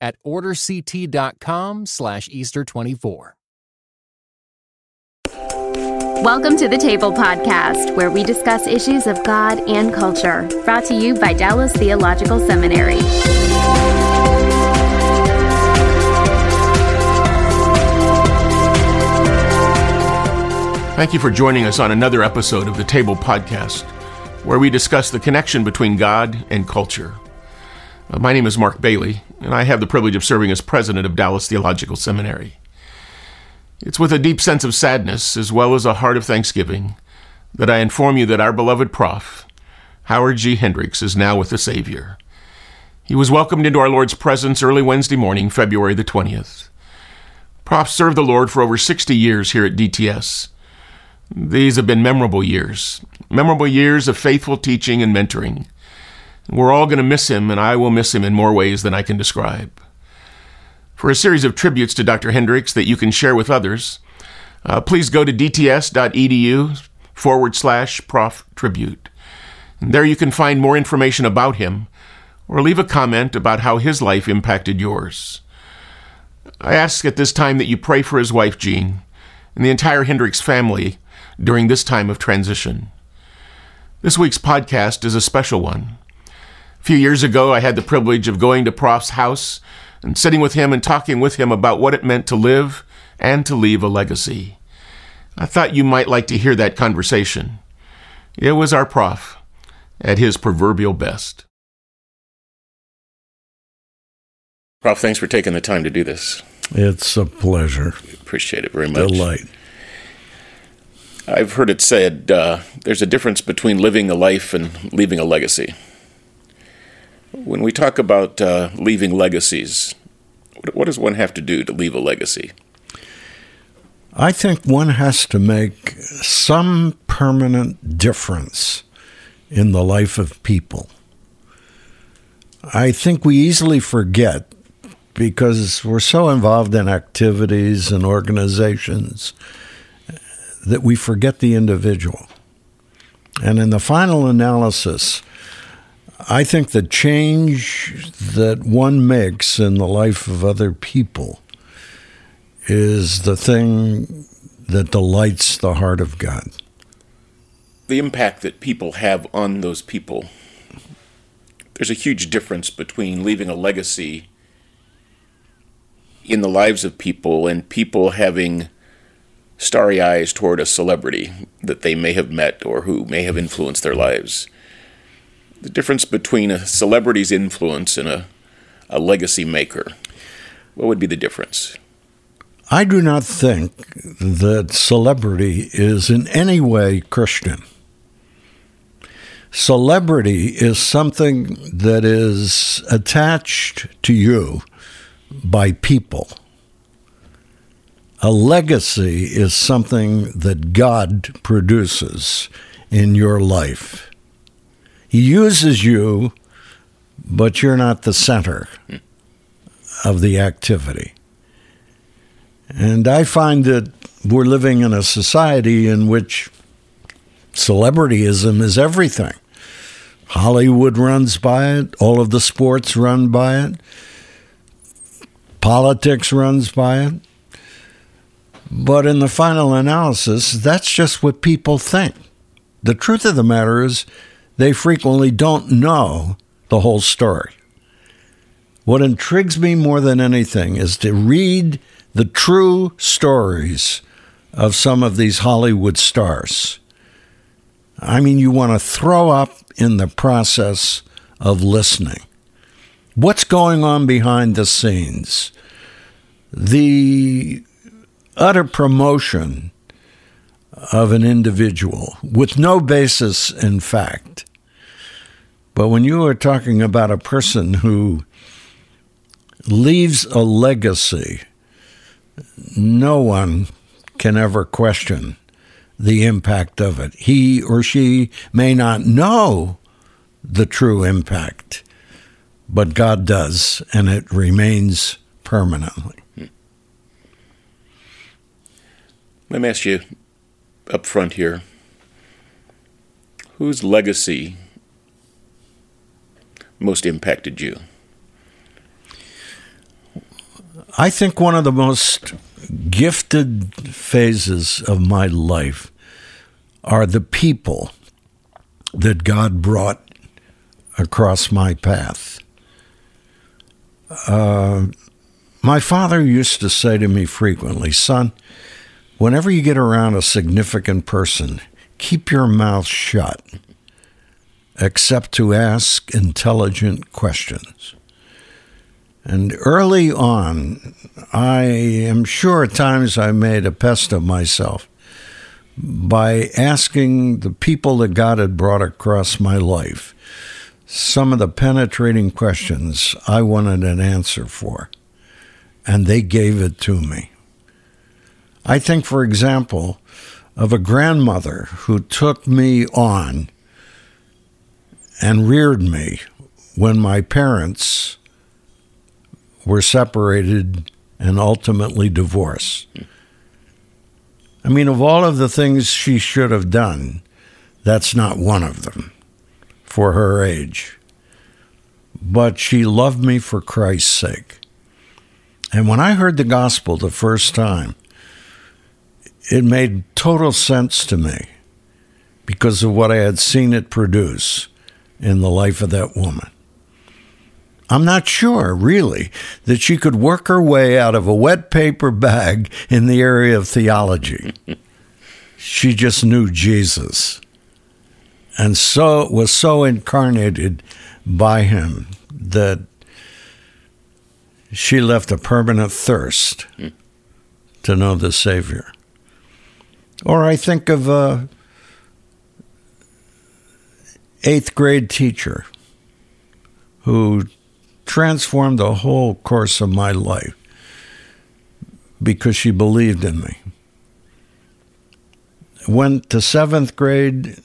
at orderct.com slash Easter24. Welcome to the Table Podcast, where we discuss issues of God and culture, brought to you by Dallas Theological Seminary. Thank you for joining us on another episode of the Table Podcast, where we discuss the connection between God and culture. My name is Mark Bailey, and I have the privilege of serving as president of Dallas Theological Seminary. It's with a deep sense of sadness, as well as a heart of thanksgiving, that I inform you that our beloved prof, Howard G. Hendricks, is now with the Savior. He was welcomed into our Lord's presence early Wednesday morning, February the 20th. Prof served the Lord for over 60 years here at DTS. These have been memorable years, memorable years of faithful teaching and mentoring. We're all going to miss him, and I will miss him in more ways than I can describe. For a series of tributes to Dr. Hendricks that you can share with others, uh, please go to dts.edu forward slash prof tribute. There you can find more information about him or leave a comment about how his life impacted yours. I ask at this time that you pray for his wife, Jean, and the entire Hendricks family during this time of transition. This week's podcast is a special one. A few years ago, I had the privilege of going to Prof's house and sitting with him and talking with him about what it meant to live and to leave a legacy. I thought you might like to hear that conversation. It was our Prof at his proverbial best. Prof, thanks for taking the time to do this. It's a pleasure. We appreciate it very much. Delight. I've heard it said uh, there's a difference between living a life and leaving a legacy. When we talk about uh, leaving legacies, what, what does one have to do to leave a legacy? I think one has to make some permanent difference in the life of people. I think we easily forget because we're so involved in activities and organizations that we forget the individual. And in the final analysis, I think the change that one makes in the life of other people is the thing that delights the heart of God. The impact that people have on those people. There's a huge difference between leaving a legacy in the lives of people and people having starry eyes toward a celebrity that they may have met or who may have influenced their lives the difference between a celebrity's influence and a, a legacy maker. What would be the difference? I do not think that celebrity is in any way Christian. Celebrity is something that is attached to you by people. A legacy is something that God produces in your life. He uses you, but you're not the center of the activity. And I find that we're living in a society in which celebrityism is everything. Hollywood runs by it, all of the sports run by it, politics runs by it. But in the final analysis, that's just what people think. The truth of the matter is, they frequently don't know the whole story. What intrigues me more than anything is to read the true stories of some of these Hollywood stars. I mean, you want to throw up in the process of listening. What's going on behind the scenes? The utter promotion of an individual with no basis in fact. But when you are talking about a person who leaves a legacy no one can ever question the impact of it. He or she may not know the true impact, but God does, and it remains permanently. Let me ask you up front here whose legacy most impacted you? I think one of the most gifted phases of my life are the people that God brought across my path. Uh, my father used to say to me frequently, Son, whenever you get around a significant person, keep your mouth shut, except to ask intelligent questions. And early on, I am sure at times I made a pest of myself by asking the people that God had brought across my life some of the penetrating questions I wanted an answer for, and they gave it to me. I think, for example, of a grandmother who took me on and reared me when my parents were separated and ultimately divorced. I mean, of all of the things she should have done, that's not one of them for her age. But she loved me for Christ's sake. And when I heard the gospel the first time, it made total sense to me because of what I had seen it produce in the life of that woman. I'm not sure, really, that she could work her way out of a wet paper bag in the area of theology. she just knew Jesus and so was so incarnated by him that she left a permanent thirst to know the Savior. Or I think of a eighth grade teacher who transformed the whole course of my life because she believed in me. Went to seventh grade,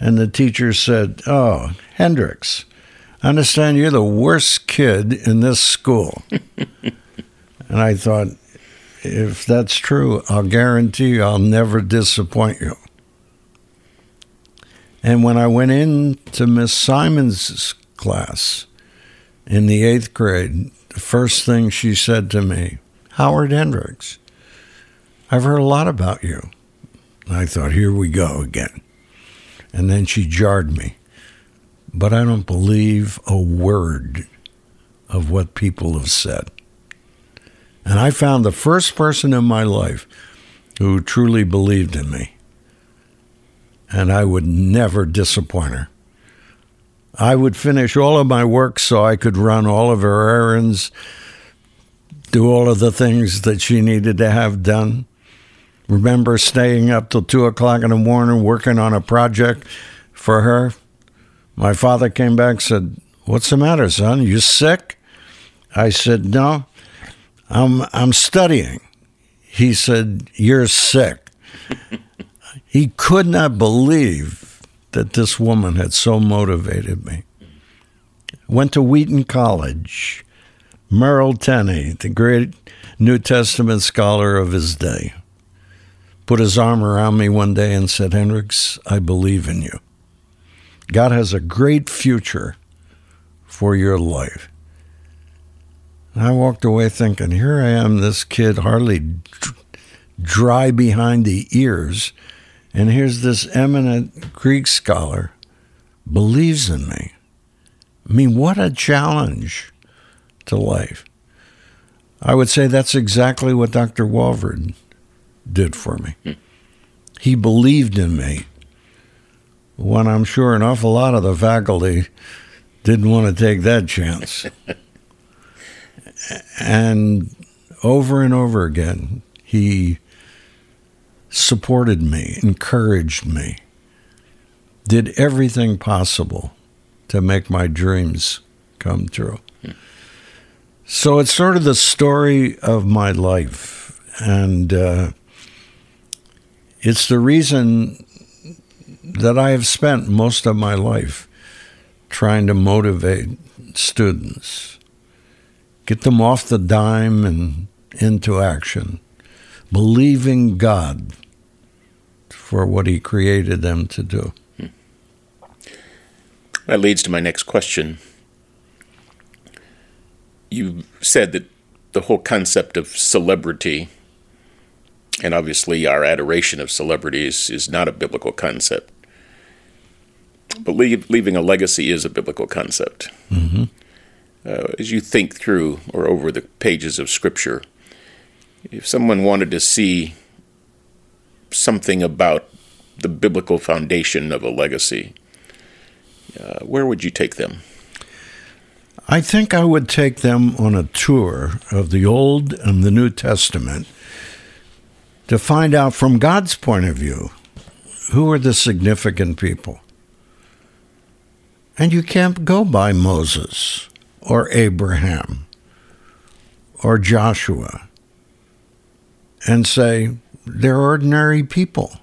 and the teacher said, Oh, Hendricks, I understand you're the worst kid in this school. and I thought, if that's true, I'll guarantee you I'll never disappoint you. And when I went in to Miss Simon's class, in the eighth grade, the first thing she said to me, Howard Hendricks, I've heard a lot about you. I thought, here we go again. And then she jarred me. But I don't believe a word of what people have said. And I found the first person in my life who truly believed in me. And I would never disappoint her. I would finish all of my work so I could run all of her errands, do all of the things that she needed to have done. Remember staying up till two o'clock in the morning working on a project for her. My father came back said, What's the matter, son? You sick? I said, No, I'm I'm studying. He said, You're sick. He could not believe that this woman had so motivated me. Went to Wheaton College. Merrill Tenney, the great New Testament scholar of his day, put his arm around me one day and said, Hendricks, I believe in you. God has a great future for your life. And I walked away thinking, here I am, this kid hardly dry behind the ears and here's this eminent Greek scholar believes in me. I mean, what a challenge to life. I would say that's exactly what Dr. Walvoord did for me. Hmm. He believed in me when I'm sure an awful lot of the faculty didn't want to take that chance. and over and over again, he supported me, encouraged me, did everything possible to make my dreams come true. So it's sort of the story of my life. And uh, it's the reason that I have spent most of my life trying to motivate students, get them off the dime and into action, believing God for what He created them to do. That leads to my next question. You said that the whole concept of celebrity, and obviously our adoration of celebrities, is not a biblical concept. But leave, leaving a legacy is a biblical concept. Mm-hmm. Uh, as you think through or over the pages of Scripture, if someone wanted to see something about the biblical foundation of a legacy, uh, where would you take them? I think I would take them on a tour of the Old and the New Testament to find out from God's point of view who are the significant people. And you can't go by Moses or Abraham or Joshua and say they're ordinary people.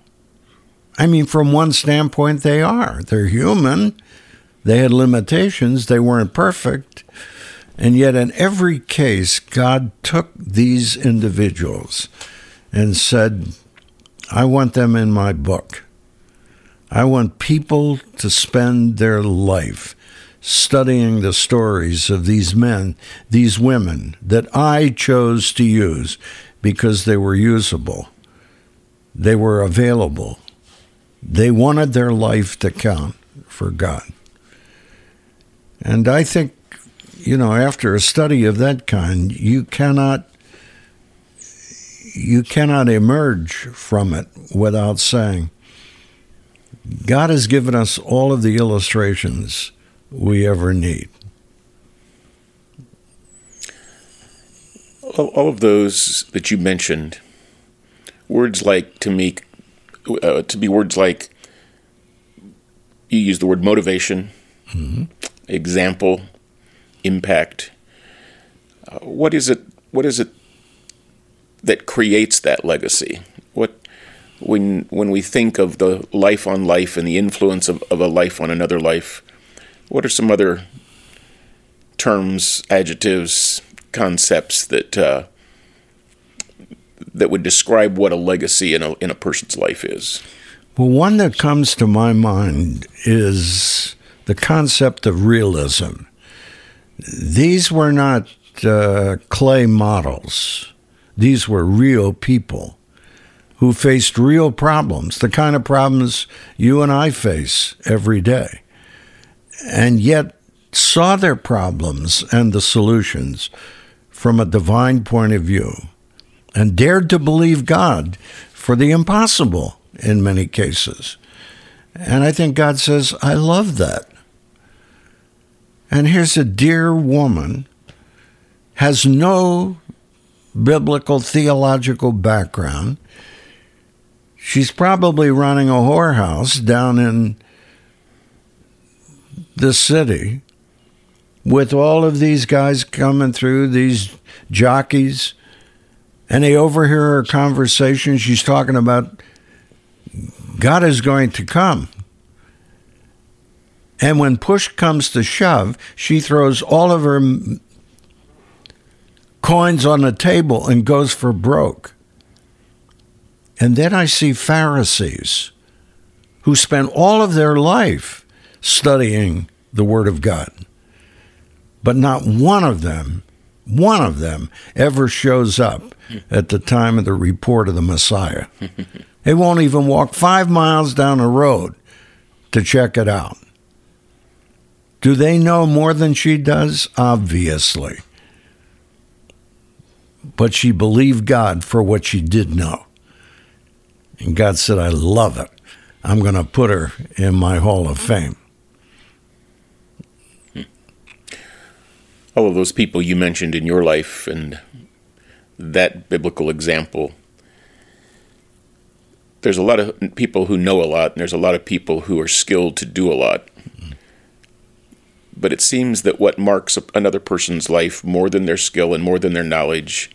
I mean, from one standpoint, they are. They're human. They had limitations. They weren't perfect. And yet, in every case, God took these individuals and said, I want them in my book. I want people to spend their life studying the stories of these men, these women that I chose to use because they were usable, they were available, they wanted their life to count for God. And I think, you know, after a study of that kind, you cannot you cannot emerge from it without saying, God has given us all of the illustrations we ever need. All of those that you mentioned, words like to me, uh, to be words like you use the word motivation, mm-hmm. example, impact. Uh, what is it? What is it that creates that legacy? What when when we think of the life on life and the influence of, of a life on another life? What are some other terms, adjectives, concepts that uh, that would describe what a legacy in a in a person's life is? Well, one that comes to my mind is the concept of realism. These were not uh, clay models. These were real people who faced real problems, the kind of problems you and I face every day, and yet saw their problems and the solutions from a divine point of view and dared to believe God for the impossible in many cases. And I think God says, I love that. And here's a dear woman, has no biblical theological background. She's probably running a whorehouse down in the city with all of these guys coming through, these jockeys, and they overhear her conversation. She's talking about God is going to come. And when push comes to shove, she throws all of her coins on the table and goes for broke. And then I see Pharisees who spent all of their life studying the Word of God. But not one of them, one of them ever shows up at the time of the report of the Messiah. They won't even walk five miles down the road to check it out. Do they know more than she does? Obviously. But she believed God for what she did know. And God said, I love it. I'm going to put her in my Hall of Fame. All of those people you mentioned in your life and that biblical example there's a lot of people who know a lot, and there's a lot of people who are skilled to do a lot. But it seems that what marks another person's life more than their skill and more than their knowledge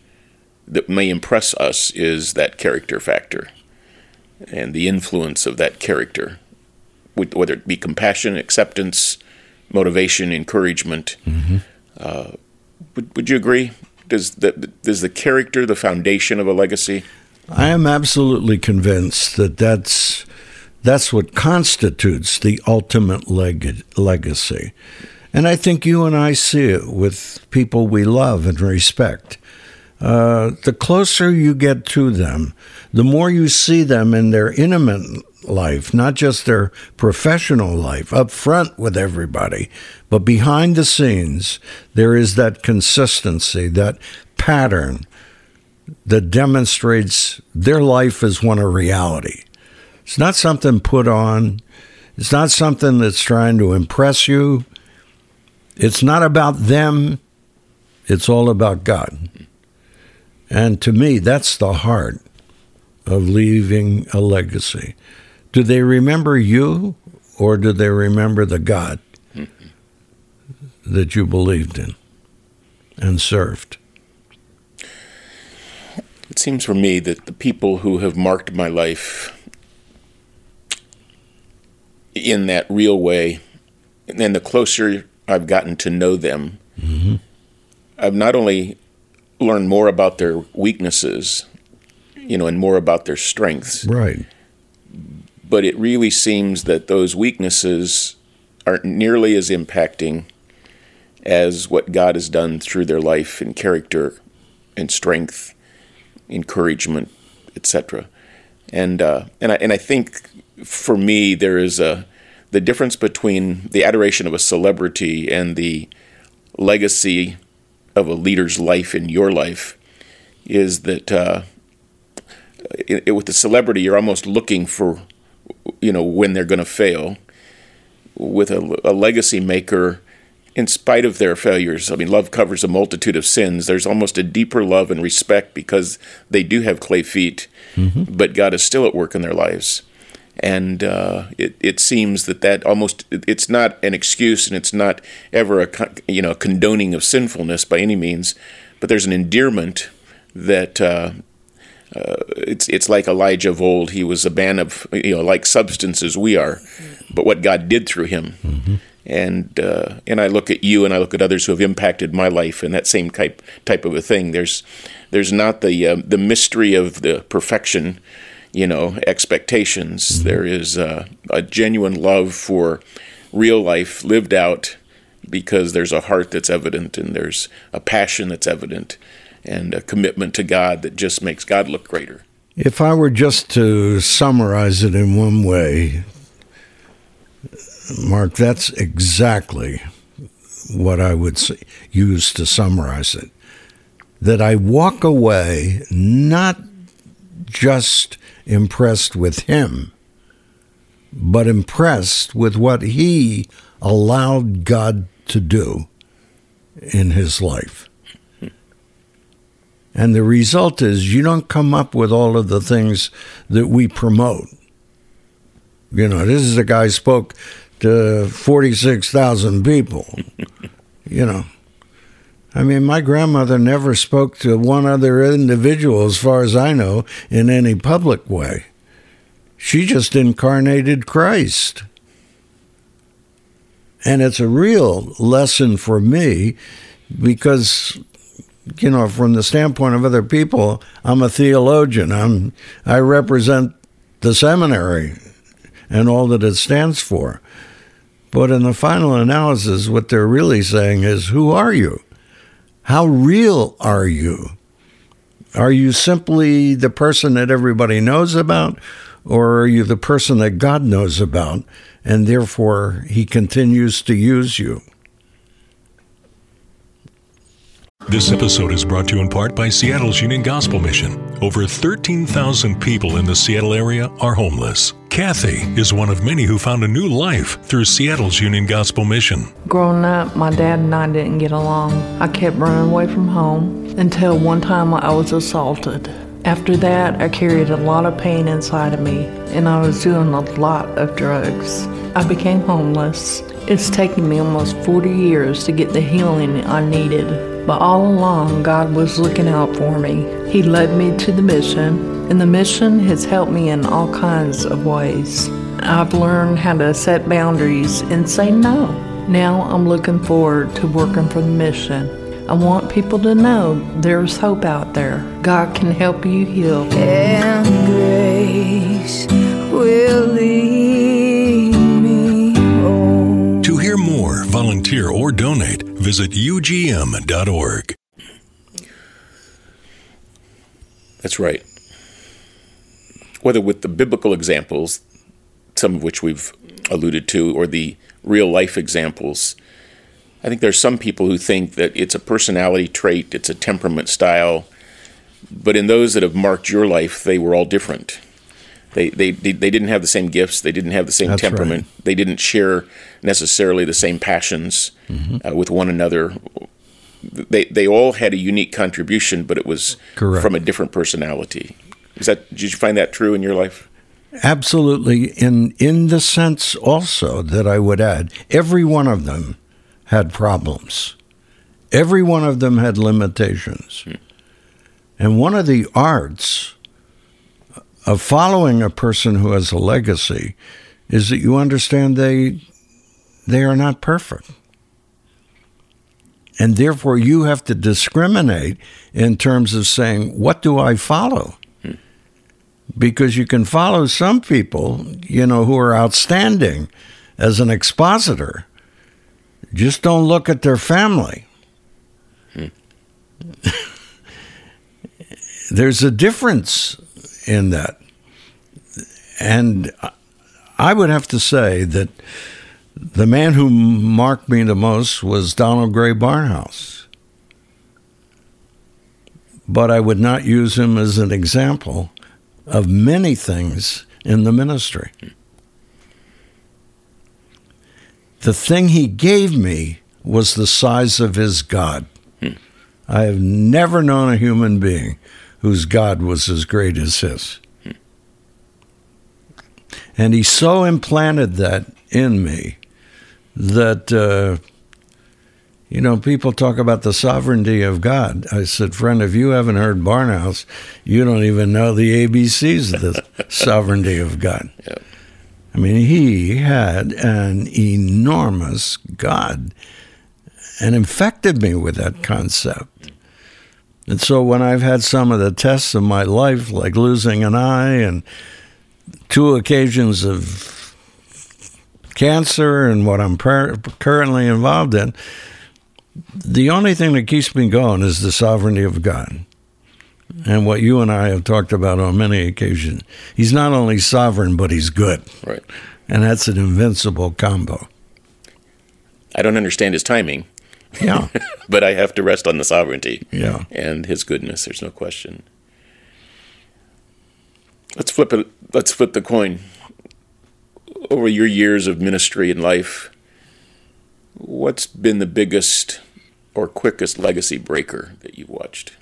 that may impress us is that character factor and the influence of that character, whether it be compassion, acceptance, motivation, encouragement. Mm-hmm. Would, would you agree? Does the, does the character the foundation of a legacy? I am absolutely convinced that that's that's what constitutes the ultimate leg- legacy. And I think you and I see it with people we love and respect. Uh, the closer you get to them, the more you see them in their intimate life, not just their professional life, up front with everybody, but behind the scenes, there is that consistency, that pattern that demonstrates their life is one of reality. It's not something put on, it's not something that's trying to impress you. It's not about them, it's all about God. And to me, that's the heart of leaving a legacy. Do they remember you or do they remember the God that you believed in and served? It seems for me that the people who have marked my life in that real way, and the closer I've gotten to know them, mm-hmm. I've not only learned more about their weaknesses, you know, and more about their strengths. Right. But it really seems that those weaknesses aren't nearly as impacting as what God has done through their life and character and strength, encouragement, etc. And uh, and I and I think for me there is a the difference between the adoration of a celebrity and the legacy of a leader's life in your life is that uh, it, it, with the celebrity, you're almost looking for, you know, when they're going to fail. With a, a, legacy maker, in spite of their failures, I mean, love covers a multitude of sins. There's almost a deeper love and respect because they do have clay feet, mm-hmm. but God is still at work in their lives and uh, it it seems that that almost it's not an excuse and it's not ever a you know condoning of sinfulness by any means, but there's an endearment that. Uh, uh, it's it's like Elijah of old. He was a man of you know like substance as we are, but what God did through him. Mm-hmm. And uh, and I look at you and I look at others who have impacted my life in that same type type of a thing. There's there's not the uh, the mystery of the perfection you know expectations. Mm-hmm. There is a genuine love for real life lived out because there's a heart that's evident and there's a passion that's evident and a commitment to God that just makes God look greater. If I were just to summarize it in one way, Mark, that's exactly what I would use to summarize it. That I walk away not just impressed with him, but impressed with what he allowed God to do in his life. And the result is you don't come up with all of the things that we promote. You know, this is a guy spoke to 46,000 people. you know, I mean, my grandmother never spoke to one other individual, as far as I know, in any public way. She just incarnated Christ. And it's a real lesson for me because, you know, from the standpoint of other people, I'm a theologian. I'm, I represent the seminary and all that it stands for. But in the final analysis, what they're really saying is, who are you? How real are you? Are you simply the person that everybody knows about, or are you the person that God knows about, and therefore He continues to use you? This episode is brought to you in part by Seattle's Union Gospel Mission. Over 13,000 people in the Seattle area are homeless. Kathy is one of many who found a new life through Seattle's Union Gospel Mission. Growing up, my dad and I didn't get along. I kept running away from home until one time I was assaulted. After that, I carried a lot of pain inside of me, and I was doing a lot of drugs. I became homeless. It's taken me almost 40 years to get the healing I needed. But all along, God was looking out for me. He led me to the mission, and the mission has helped me in all kinds of ways. I've learned how to set boundaries and say no. Now I'm looking forward to working for the mission. I want people to know there's hope out there. God can help you heal. And grace will lead me home. To hear more, volunteer, or donate, visit ugm.org. That's right. Whether with the biblical examples, some of which we've alluded to, or the real life examples, I think there's some people who think that it's a personality trait, it's a temperament style, but in those that have marked your life, they were all different. They, they, they, didn't have the same gifts, they didn't have the same That's temperament, right. they didn't share necessarily the same passions Mm-hmm. uh, with one another. They, they all had a unique contribution, but it was Correct. from a different personality. Is that, did you find that true in your life? Absolutely. In in the sense also that I would add, every one of them had problems. Every one of them had limitations. And one of the arts of following a person who has a legacy is that you understand they they are not perfect. And therefore you have to discriminate in terms of saying, what do I follow? because you can follow some people, you know, who are outstanding as an expositor. Just don't look at their family. Hmm. There's a difference in that. And I would have to say that the man who marked me the most was Donald Grey Barnhouse. But I would not use him as an example of many things in the ministry. The thing he gave me was the size of his God. Hmm. I have never known a human being whose God was as great as his. And he so implanted that in me that, uh, you know, people talk about the sovereignty of God. I said, friend, if you haven't heard Barnhouse, you don't even know the ABCs of the sovereignty of God. I mean, he had an enormous God and infected me with that concept. And so when I've had some of the tests of my life, like losing an eye and two occasions of cancer and what I'm per- currently involved in, the only thing that keeps me going is the sovereignty of God. And what you and I have talked about on many occasions. He's not only sovereign, but he's good. Right. And that's an invincible combo. I don't understand his timing, Yeah. but I have to rest on the sovereignty Yeah. and his goodness. There's no question. Let's flip it. Let's flip the coin. Over your years of ministry and life, what's been the biggest or quickest legacy breaker that you've watched?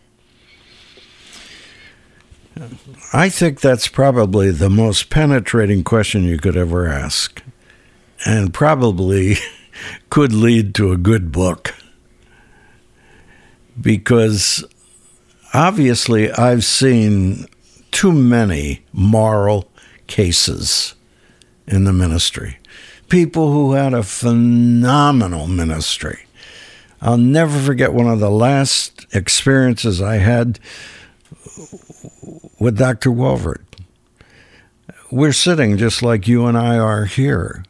I think that's probably the most penetrating question you could ever ask, and probably could lead to a good book. Because obviously, I've seen too many moral cases in the ministry. People who had a phenomenal ministry. I'll never forget one of the last experiences I had with Dr. Walvoord. We're sitting just like you and I are here.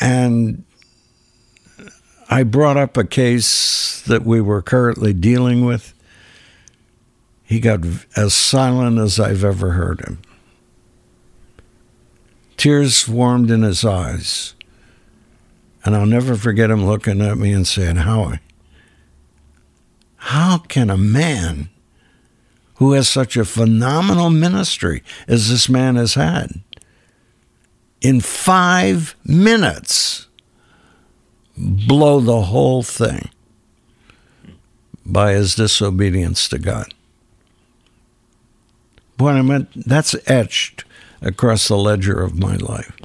And I brought up a case that we were currently dealing with. He got as silent as I've ever heard him. Tears swarmed in his eyes. And I'll never forget him looking at me and saying, Howie, how can a man who has such a phenomenal ministry as this man has had, in five minutes, blow the whole thing by his disobedience to God. Boy, I meant that's etched across the ledger of my life.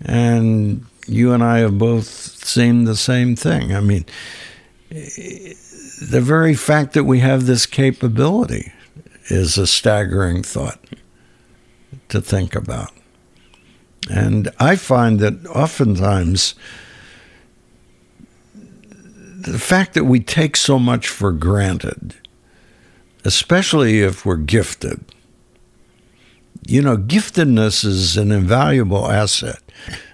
And you and I have both seen the same thing. I mean, the very fact that we have this capability is a staggering thought to think about. And I find that oftentimes the fact that we take so much for granted, especially if we're gifted, you know, giftedness is an invaluable asset.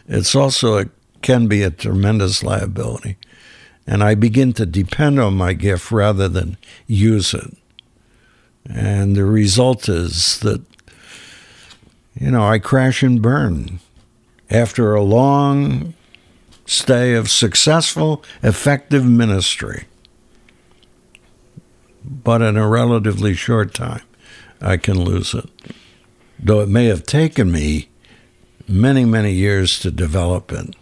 It's also a, can be a tremendous liability. And I begin to depend on my gift rather than use it. And the result is that, you know, I crash and burn after a long stay of successful, effective ministry. But in a relatively short time, I can lose it. Though it may have taken me many, many years to develop it,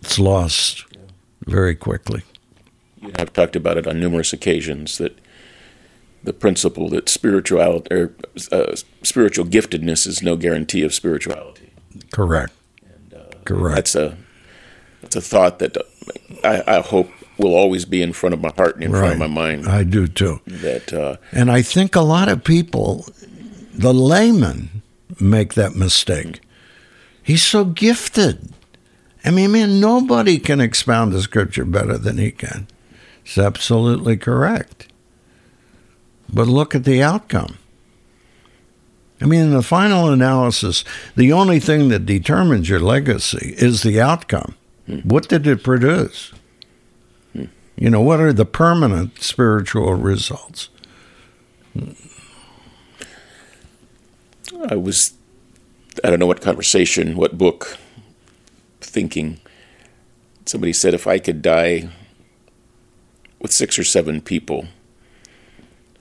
it's lost very quickly. You have talked about it on numerous occasions that the principle that spirituality or uh, spiritual giftedness is no guarantee of spirituality. Correct. And, uh, Correct. That's a that's a thought that I, I, hope will always be in front of my heart and in right. front of my mind. I do too. That uh, and I think a lot of people, the layman, make that mistake. He's so gifted. I mean, man, nobody can expound the scripture better than he can. It's absolutely correct. But look at the outcome. I mean, in the final analysis, the only thing that determines your legacy is the outcome. Hmm. What did it produce? Hmm. You know, what are the permanent spiritual results? I was, I don't know what conversation, what book, thinking. Somebody said if I could die with six or seven people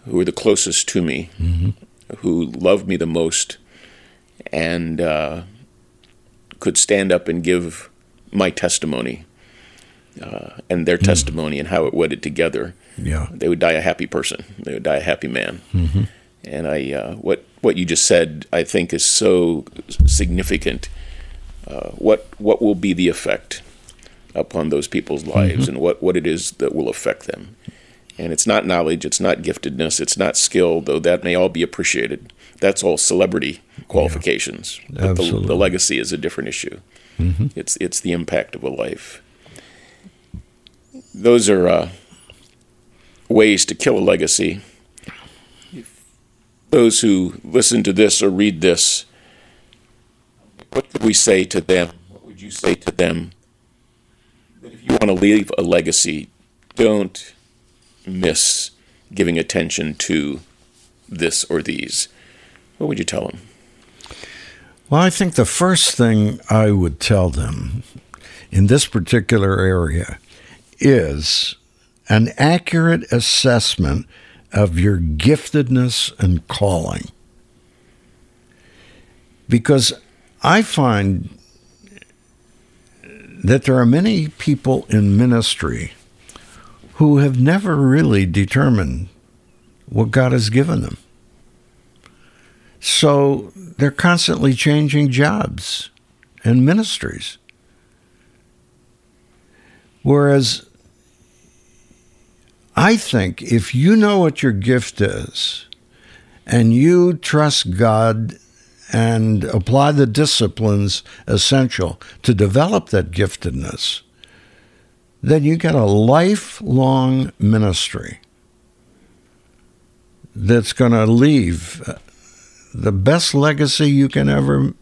who were the closest to me, mm-hmm. who loved me the most, and uh, could stand up and give my testimony uh, and their mm testimony and how it wedded together. Yeah, they would die a happy person. They would die a happy man. Mm-hmm. And I, uh, what what you just said, I think is so significant. Uh, what what will be the effect upon those people's lives, mm-hmm. and what what it is that will affect them? And it's not knowledge, it's not giftedness, it's not skill, though that may all be appreciated. That's all celebrity qualifications. Yeah, but the, the, legacy is a different issue. Mm-hmm. It's it's the impact of a life. Those are uh, ways to kill a legacy. Those who listen to this or read this, what could we say to them? What would you say to them? That if you want to leave a legacy, don't miss giving attention to this or these. What would you tell them? Well, I think the first thing I would tell them in this particular area is an accurate assessment of your giftedness and calling. Because I find that there are many people in ministry who have never really determined what God has given them. So they're constantly changing jobs and ministries. Whereas I think if you know what your gift is and you trust God and apply the disciplines essential to develop that giftedness, then you get a lifelong ministry that's going to leave the best legacy you can ever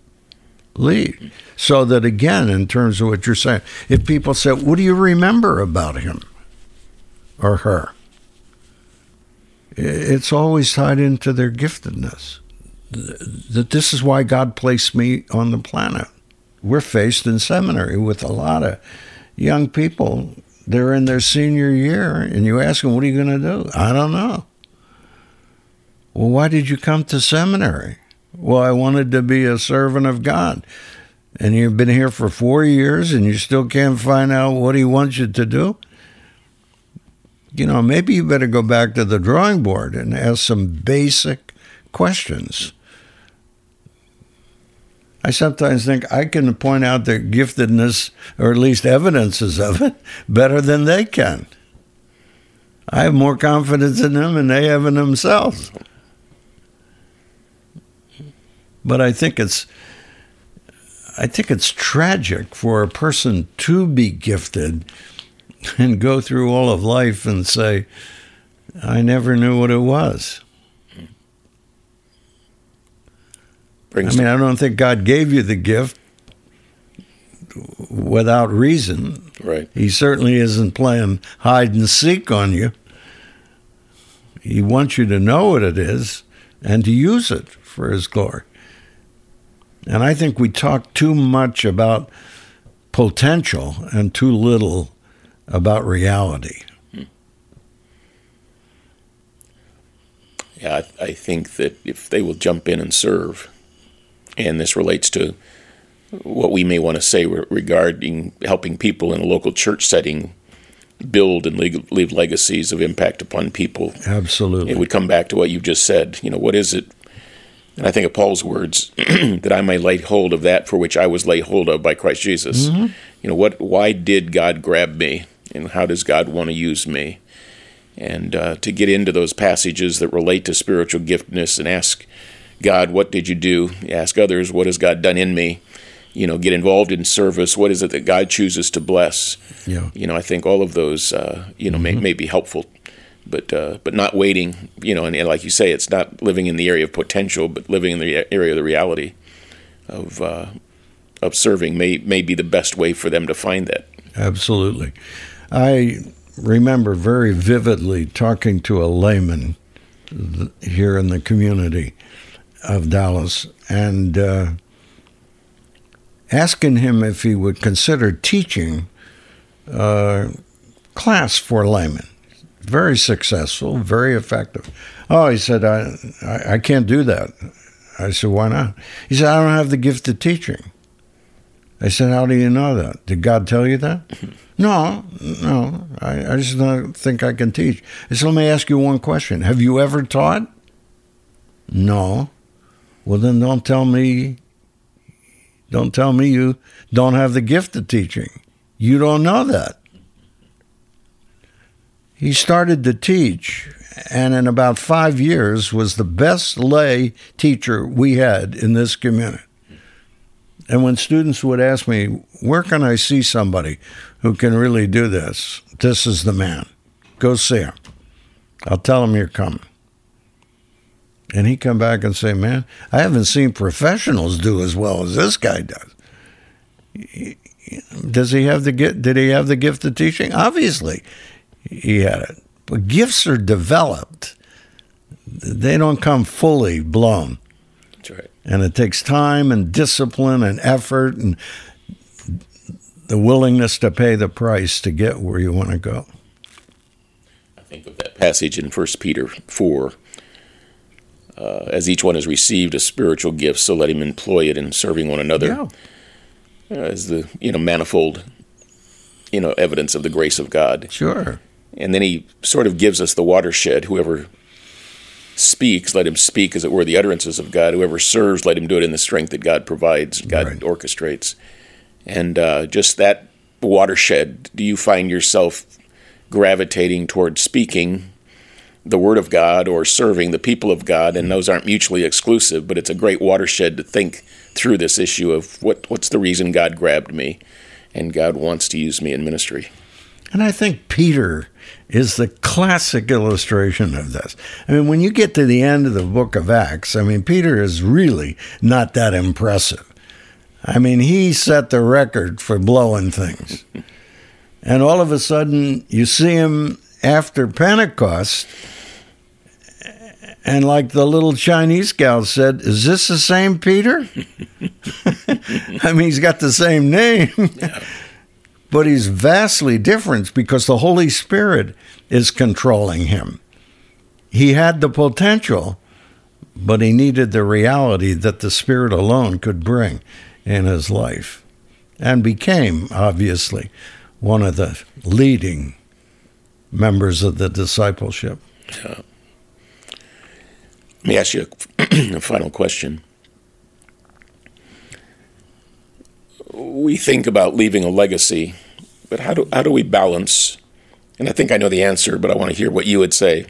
leave. So that again, in terms of what you're saying, if people say, "What do you remember about him or her?" It's always tied into their giftedness. That this is why God placed me on the planet. We're faced in seminary with a lot of young people. They're in their senior year, and you ask them, "What are you going to do?" I don't know. Well, why did you come to seminary? Well, I wanted to be a servant of God. And you've been here for four years and you still can't find out what He wants you to do? You know, maybe you better go back to the drawing board and ask some basic questions. I sometimes think I can point out their giftedness, or at least evidences of it, better than they can. I have more confidence in them than they have in themselves. But I think it's I think it's tragic for a person to be gifted and go through all of life and say, I never knew what it was. Brings I mean, I don't think God gave you the gift without reason. right. He certainly isn't playing hide and seek on you. He wants you to know what it is and to use it for His glory. And I think we talk too much about potential and too little about reality. Yeah, I, I think that if they will jump in and serve, and this relates to what we may want to say regarding helping people in a local church setting build and leave, leave legacies of impact upon people. Absolutely. It would come back to what you just said. You know, what is it? And I think of Paul's words that I may lay hold of that for which I was laid hold of by Christ Jesus. You know, what? Why did God grab me, and how does God want to use me? And uh, to get into those passages that relate to spiritual giftedness and ask God, what did you do? Ask others, what has God done in me? You know, get involved in service. What is it that God chooses to bless? Yeah. You know, I think all of those, uh, you know, may, may be helpful, but uh, but not waiting. You know, and, and like you say, it's not living in the area of potential, but living in the area of the reality of uh, of serving may may be the best way for them to find that. Absolutely. I remember very vividly talking to a layman here in the community of Dallas and uh, asking him if he would consider teaching a class for laymen. Very successful, very effective. Oh, he said, I, I, I can't do that. I said, why not? He said, I don't have the gift of teaching. I said, How do you know that? Did God tell you that? no, no. I, I just don't think I can teach. I said, Let me ask you one question. Have you ever taught? No. Well, then don't tell me. Don't tell me you don't have the gift of teaching. You don't know that. He started to teach, and in about five years was the best lay teacher we had in this community. And when students would ask me, where can I see somebody who can really do this? This is the man. Go see him. I'll tell him you're coming. And he'd come back and say, man, I haven't seen professionals do as well as this guy does. Does he have the gift? Did he have the gift of teaching? Obviously, he had it. But gifts are developed. They don't come fully blown That's right. and it takes time and discipline and effort and the willingness to pay the price to get where you want to go. I think of that passage in 1 Peter 4. Uh, as each one has received a spiritual gift, so let him employ it in serving one another uh, as the you know manifold you know evidence of the grace of God. sure. And then he sort of gives us the watershed. Whoever speaks, let him speak as it were the utterances of God. Whoever serves, let him do it in the strength that God provides, God Right. orchestrates. And uh, just that watershed, do you find yourself gravitating towards speaking the Word of God or serving the people of God? And those aren't mutually exclusive, but it's a great watershed to think through this issue of what, what's the reason God grabbed me and God wants to use me in ministry. And I think Peter is the classic illustration of this. I mean, when you get to the end of the book of Acts, I mean, Peter is really not that impressive. I mean, he set the record for blowing things. And all of a sudden, you see him after Pentecost, and like the little Chinese gal said, Is this the same Peter? I mean, he's got the same name but he's vastly different because the Holy Spirit is controlling him. He had the potential, but he needed the reality that the Spirit alone could bring in his life and became, obviously, one of the leading members of the discipleship. Let me ask you a, a final question. We think about leaving a legacy, but how do how do we balance? And I think I know the answer, but I want to hear what you would say.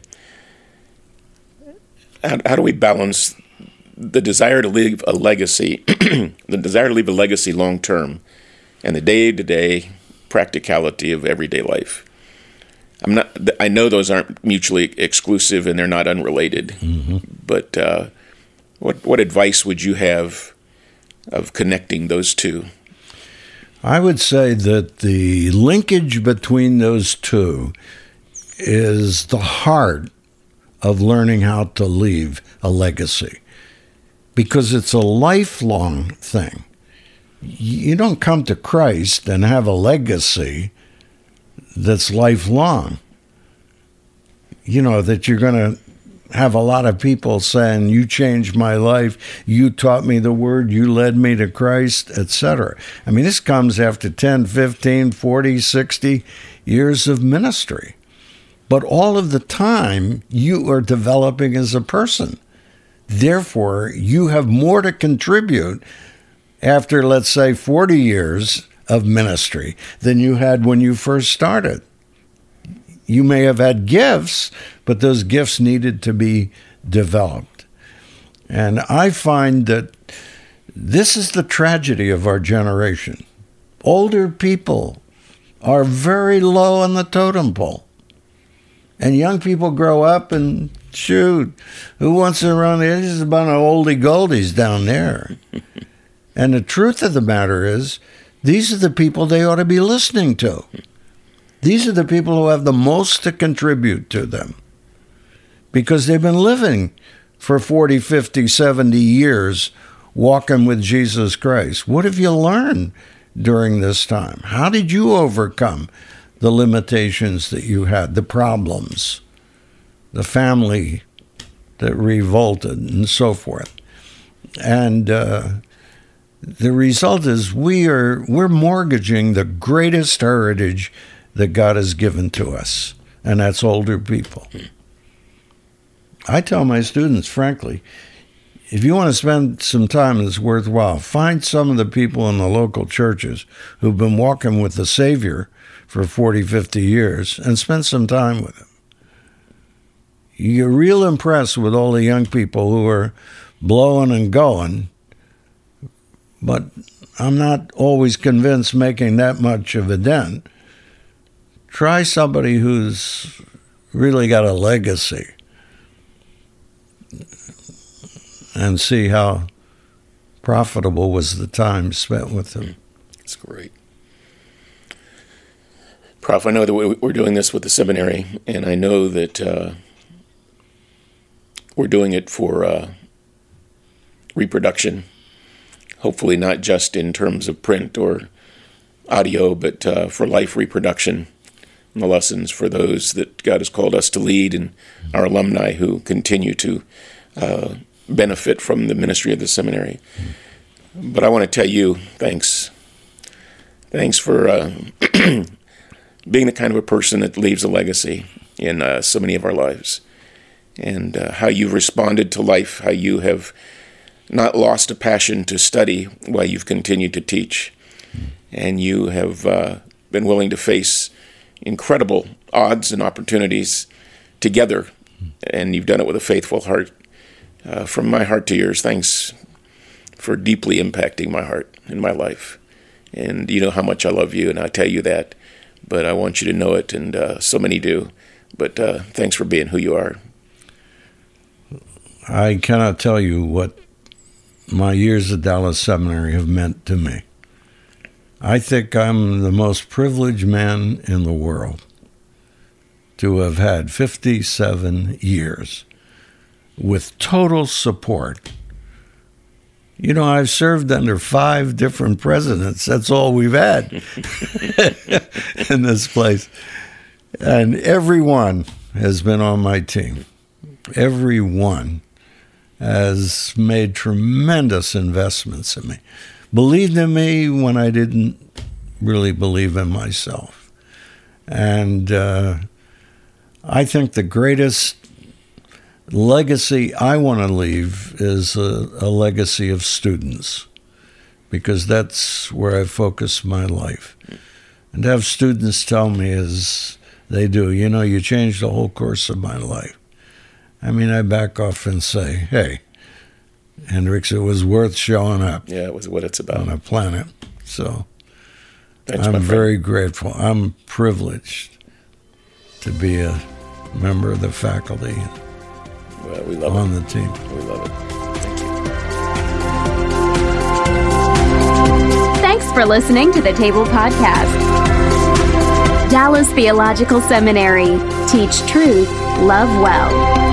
How, how do we balance the desire to leave a legacy, the desire to leave a legacy long term, and the day to day practicality of everyday life? I'm not. I know those aren't mutually exclusive and they're not unrelated. Mm-hmm. But uh, what what advice would you have of connecting those two? I would say that the linkage between those two is the heart of learning how to leave a legacy because it's a lifelong thing. You don't come to Christ and have a legacy that's lifelong. You know, that you're going to have a lot of people saying, You changed my life, you taught me the word, you led me to Christ, etc. I mean, this comes after 10, 15, 40, 60 years of ministry. But all of the time, you are developing as a person. Therefore, you have more to contribute after, let's say, 40 years of ministry than you had when you first started. You may have had gifts, but those gifts needed to be developed. And I find that this is the tragedy of our generation. Older people are very low on the totem pole. And young people grow up and shoot, who wants to run the edges? A bunch of oldie goldies down there. and the truth of the matter is, these are the people they ought to be listening to. These are the people who have the most to contribute to them because they've been living for 40, 50, 70 years walking with Jesus Christ. What have you learned during this time? How did you overcome the limitations that you had, the problems, the family that revolted, and so forth? And uh, the result is we are we're mortgaging the greatest heritage that God has given to us, and that's older people. I tell my students, frankly, if you want to spend some time that's worthwhile, find some of the people in the local churches who've been walking with the Savior for 40, 50 years and spend some time with them. You're real impressed with all the young people who are blowing and going but I'm not always convinced making that much of a dent. Try somebody who's really got a legacy and see how profitable was the time spent with them. That's great. Prof, I know that we're doing this with the seminary, and I know that uh, we're doing it for uh, reproduction hopefully not just in terms of print or audio, but uh, for life reproduction. The lessons for those that God has called us to lead and our alumni who continue to uh, benefit from the ministry of the seminary. But I want to tell you thanks. Thanks for uh, being the kind of a person that leaves a legacy in uh, so many of our lives. And uh, how you've responded to life, how you have not lost a passion to study while you've continued to teach. And you have uh, been willing to face incredible odds and opportunities together. And you've done it with a faithful heart. Uh, from my heart to yours, thanks for deeply impacting my heart and my life. And you know how much I love you, and I tell you that. But I want you to know it, and uh, so many do. But uh, thanks for being who you are. I cannot tell you what my years at Dallas Seminary have meant to me. I think I'm the most privileged man in the world to have had 57 years with total support. You know, I've served under five different presidents. That's all we've had in this place. And everyone has been on my team. Everyone has made tremendous investments in me, believed in me when I didn't really believe in myself. And uh, I think the greatest legacy I want to leave is a, a legacy of students because that's where I focus my life. And to have students tell me as they do, you know, you changed the whole course of my life. I mean, I back off and say, hey, Hendricks, it was worth showing up Yeah, it was what it's about. on a planet. So Thanks, I'm very grateful. I'm privileged to be a member of the faculty Well, we love on it. the team. We love it. Thanks for listening to the Table Podcast. Dallas Theological Seminary. Teach truth, love well.